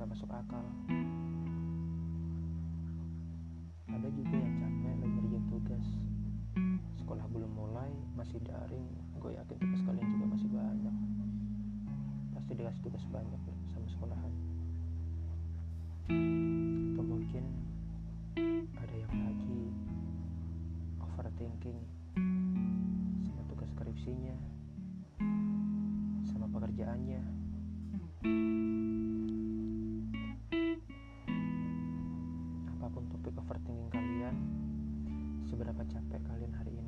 nggak masuk akal. Ada juga yang capek lagi ngerjain tugas. Sekolah belum mulai masih daring. Gue yakin tugas kalian juga masih banyak. Pasti dikasih tugas banyak sama sekolahan. Atau mungkin ada yang lagi overthinking sama tugas skripsinya sama pekerjaannya apa pun topik overthinking kalian seberapa capek kalian hari ini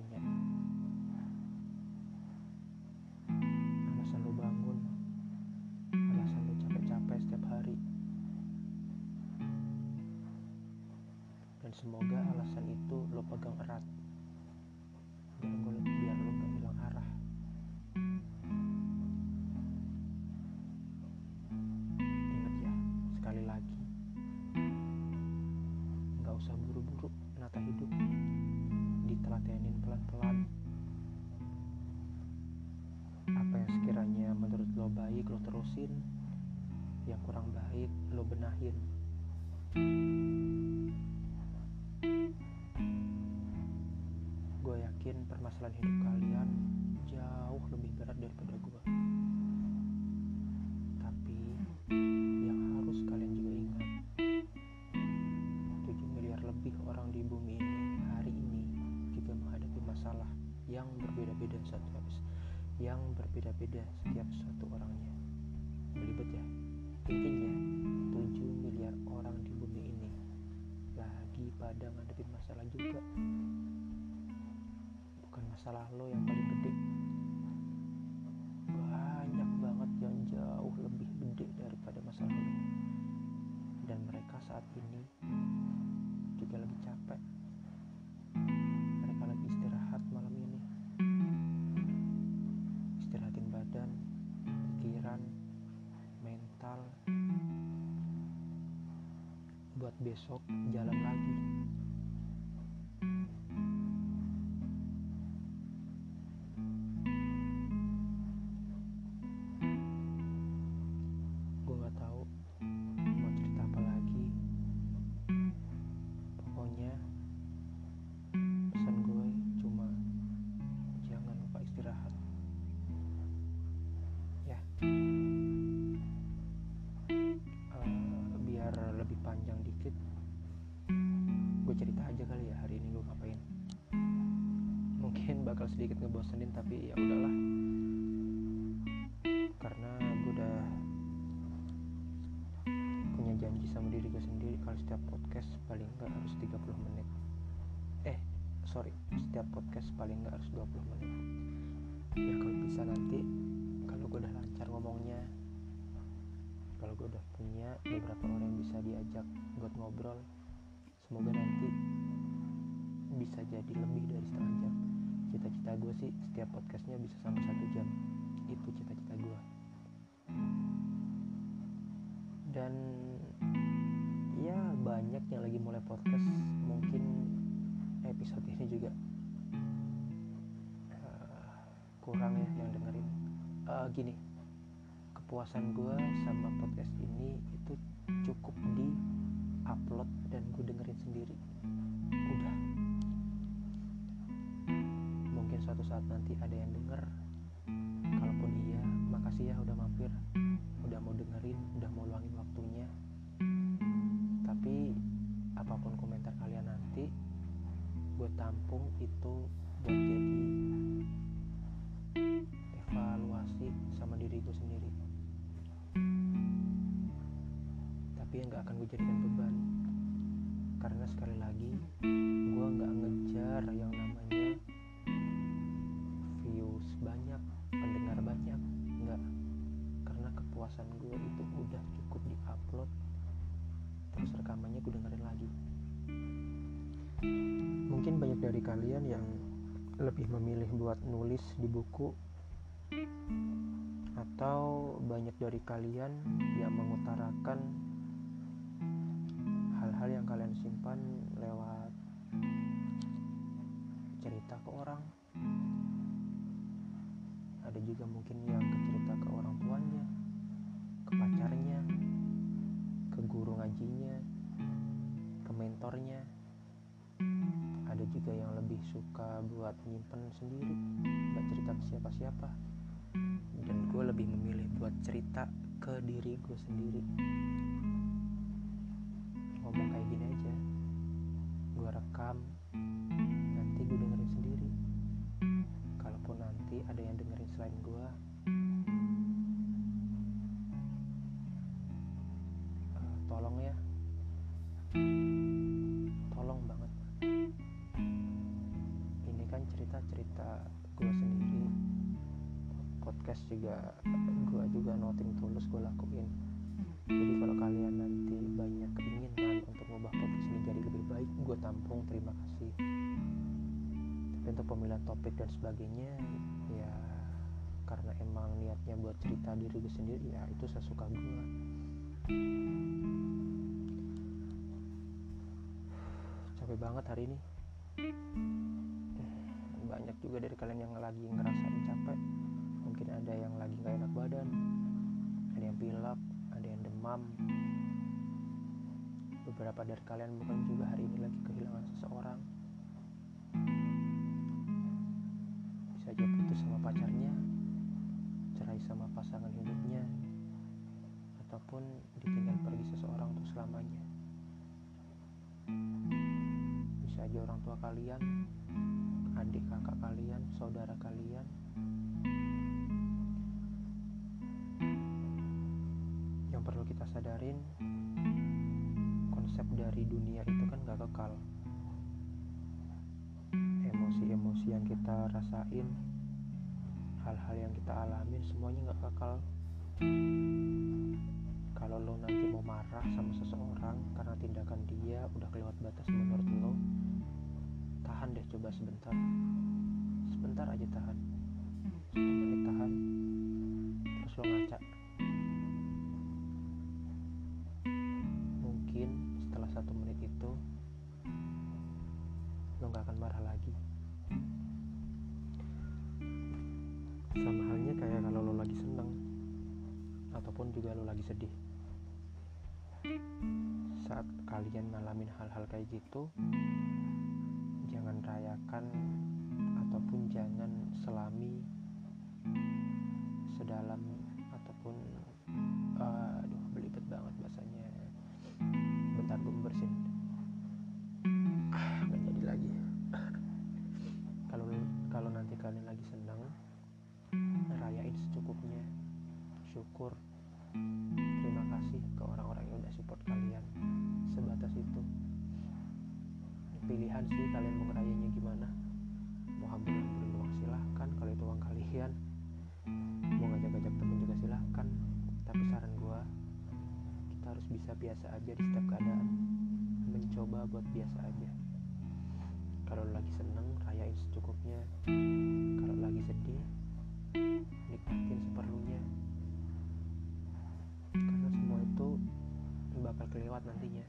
punya alasan lo bangun alasan lo capek-capek setiap hari. Dan semoga alasan itu lo pegang erat. Biar lo biar lo gak hilang arah. Ingat ya sekali lagi nggak usah buru-buru menata hidup lo terusin. Yang kurang baik lo benahin. Gue yakin permasalahan hidup kalian jauh lebih berat daripada gue tapi yang harus kalian juga ingat 7 miliar lebih orang di bumi ini hari ini juga menghadapi masalah yang berbeda-beda satu yang berbeda-beda setiap satu orangnya belibet ya? Intinya 7 miliar orang di bumi ini lagi pada ngadepin masalah juga. Bukan masalah lo yang paling gede. Banyak banget yang jauh lebih gede daripada masalah lo. Dan mereka saat ini juga lagi capek besok jalan lagi bakal sedikit ngebosenin tapi ya udahlah. Karena gue udah punya janji sama diri gue sendiri kalau setiap podcast paling nggak harus 30 menit. Eh sorry setiap podcast paling nggak harus 20 menit. Ya kalau bisa nanti kalau gue udah lancar ngomongnya kalau gue udah punya beberapa orang yang bisa diajak buat ngobrol semoga nanti bisa jadi lebih dari setengah jam cita-cita gue sih setiap podcastnya bisa sampai satu jam. Itu cita-cita gue dan ya banyak yang lagi mulai podcast. Mungkin episode ini juga eh, kurang ya yang dengerin. Eh, gini kepuasan gue sama podcast ini itu cukup di upload dan gue dengerin sendiri. Udah suatu saat nanti ada yang denger. Kalaupun iya makasih ya udah mampir. Udah mau dengerin udah mau luangin waktunya. Tapi apa pun komentar kalian nanti gue tampung itu buat jadi evaluasi sama diri gue sendiri. Tapi yang gak akan gue jadikan beban. Karena sekali lagi gue nggak banyak pendengar banyak. Enggak. Karena kepuasan gue itu udah cukup di upload terus rekamannya gue dengerin lagi. Mungkin banyak dari kalian yang lebih memilih buat nulis di buku atau banyak dari kalian yang mengutarakan hal-hal yang kalian simpan lewat cerita ke orang ada juga mungkin yang cerita ke orang tuanya ke pacarnya ke guru ngajinya ke mentornya. Ada juga yang lebih suka buat nyimpen sendiri nggak cerita ke siapa-siapa. Dan gue lebih memilih buat cerita ke diri gue sendiri. Ngomong kayak gini aja gue rekam ada yang dengerin selain gue uh, tolong ya. Tolong banget. Ini kan cerita-cerita gue sendiri. Podcast juga gue juga noting tulus gue lakuin. Jadi kalau kalian nanti banyak keinginan untuk mengubah podcast ini jadi lebih baik gue tampung. Terima kasih. Tapi untuk pemilihan topik dan sebagainya ya karena emang niatnya buat cerita diri gue sendiri ya itu sesuka gue capek banget hari ini. Banyak juga dari kalian yang lagi ngerasain capek. Mungkin ada yang lagi gak enak badan ada yang pilek ada yang demam. Beberapa dari kalian mungkin juga hari ini lagi kehilangan seseorang putus sama pacarnya cerai sama pasangan hidupnya ataupun ditinggal pergi seseorang untuk selamanya. Bisa aja orang tua kalian adik kakak kalian saudara kalian. Yang perlu kita sadarin konsep dari dunia itu kan gak kekal. Emosi-emosi yang kita rasain hal-hal yang kita alamin semuanya gak kekal kalau lo nanti mau marah sama seseorang karena tindakan dia udah kelewat batas menurut lo tahan deh coba sebentar. Sebentar aja tahan. Satu menit tahan hal-hal kayak gitu pilihan sih kalian mau ngerayanya gimana. Mau hamburin-hamburin uang silahkan. Kalau itu uang kalian mau ngajak-ngajak temen juga silahkan. Tapi saran gua kita harus bisa biasa aja di setiap keadaan. Mencoba buat biasa aja. Kalau lagi seneng rayain secukupnya. Kalau lagi sedih nikmatin seperlunya. Karena semua itu bakal kelewat nantinya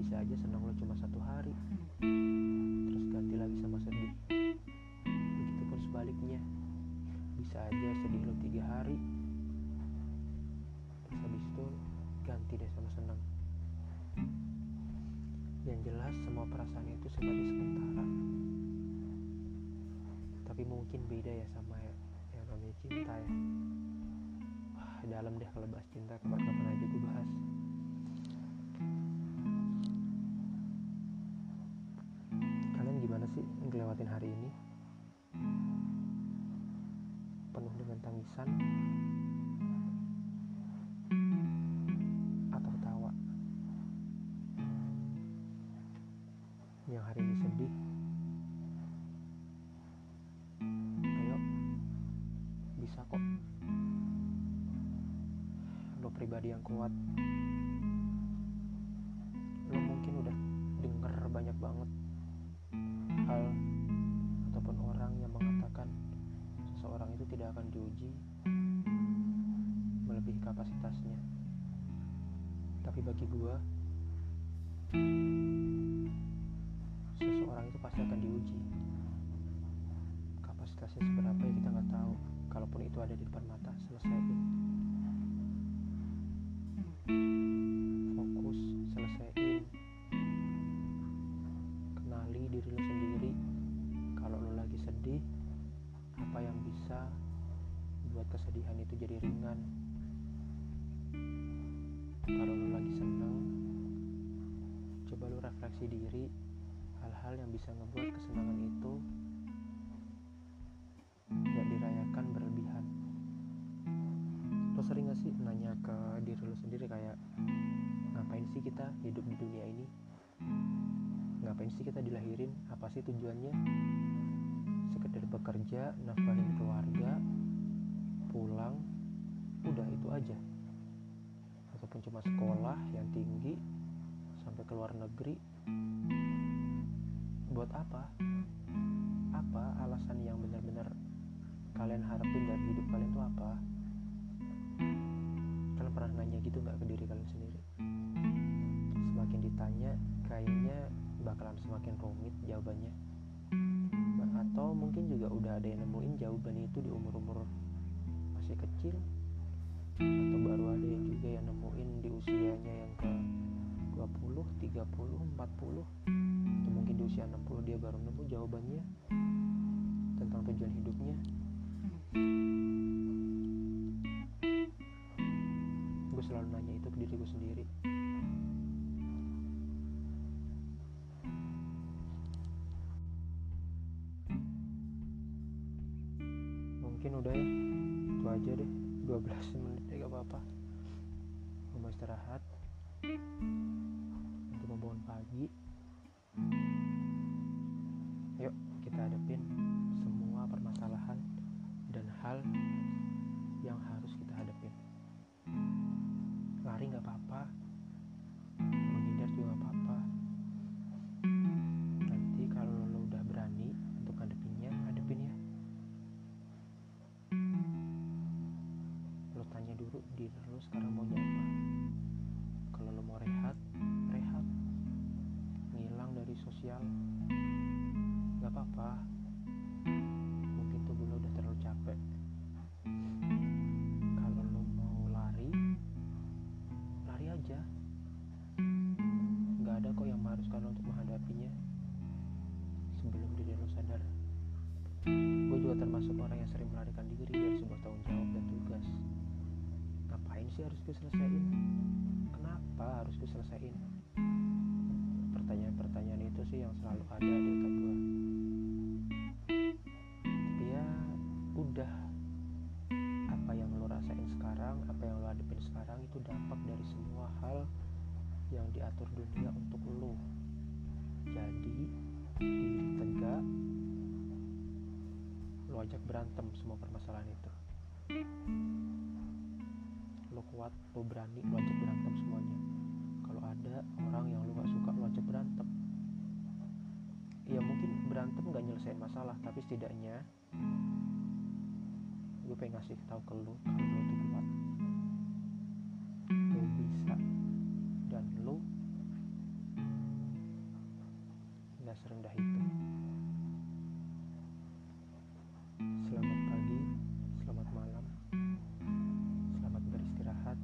bisa aja senang lo cuma satu hari. Terus ganti lagi sama sedih. Begitupun sebaliknya. Bisa aja sedih lo tiga hari. Terus habis itu ganti deh sama senang. Yang jelas semua perasaan itu sifatnya sementara. Tapi mungkin beda ya sama yang namanya cinta ya. Dalam deh kalau bahas cinta kapan-kapan aja gue bahas tangisan atau tawa yang hari ini sedih. Ayo bisa kok. Lo pribadi yang kuat. Lo mungkin udah denger banyak banget hal ataupun orang yang mengatakan memuji melebihi kapasitasnya. Tapi bagi gua seseorang itu pasti akan diuji kapasitasnya seberapa ya kita nggak tahu. Kalaupun itu ada di depan mata selesaiin sering gak sih nanya ke diri lo sendiri kayak ngapain sih kita hidup di dunia ini? Ngapain sih kita dilahirin? Apa sih tujuannya? Sekedar bekerja nafkahin keluarga pulang udah itu aja. Ataupun cuma sekolah yang tinggi sampai ke luar negeri. Buat apa? Apa alasan yang benar-benar kalian harapin dari hidup kalian tuh apa kalian pernah nanya gitu nggak ke diri kalian sendiri. Semakin ditanya kayaknya bakalan semakin rumit jawabannya. Atau mungkin juga udah ada yang nemuin jawaban itu di umur-umur masih kecil. Atau baru ada yang juga yang nemuin di usianya yang ke 20, 30, 40 atau mungkin di usia 60 dia baru nemu jawabannya hadapin semua permasalahan dan hal yang harus kita hadapin. Lari nggak apa-apa menghindar juga nggak apa-apa. Nanti kalau lo udah berani untuk hadapinnya hadapin ya. Lo tanya dulu diri lo sekarang maunya apa. Kalau lo mau rehat rehat. Ngilang dari sosial. Nggak apa-apa ada di otak tapi ya udah. Apa yang lo rasain sekarang apa yang lo hadapin sekarang itu dampak dari semua hal yang diatur dunia untuk lo. Jadi diri tegak lo ajak berantem semua permasalahan itu. Lo kuat lo berani lo ajak berantem semuanya masalah tapi setidaknya gue pengen ngasih tahu ke lo kalau lo tuh kuat lo bisa dan lo gak serendah itu Selamat pagi, selamat malam, selamat beristirahat.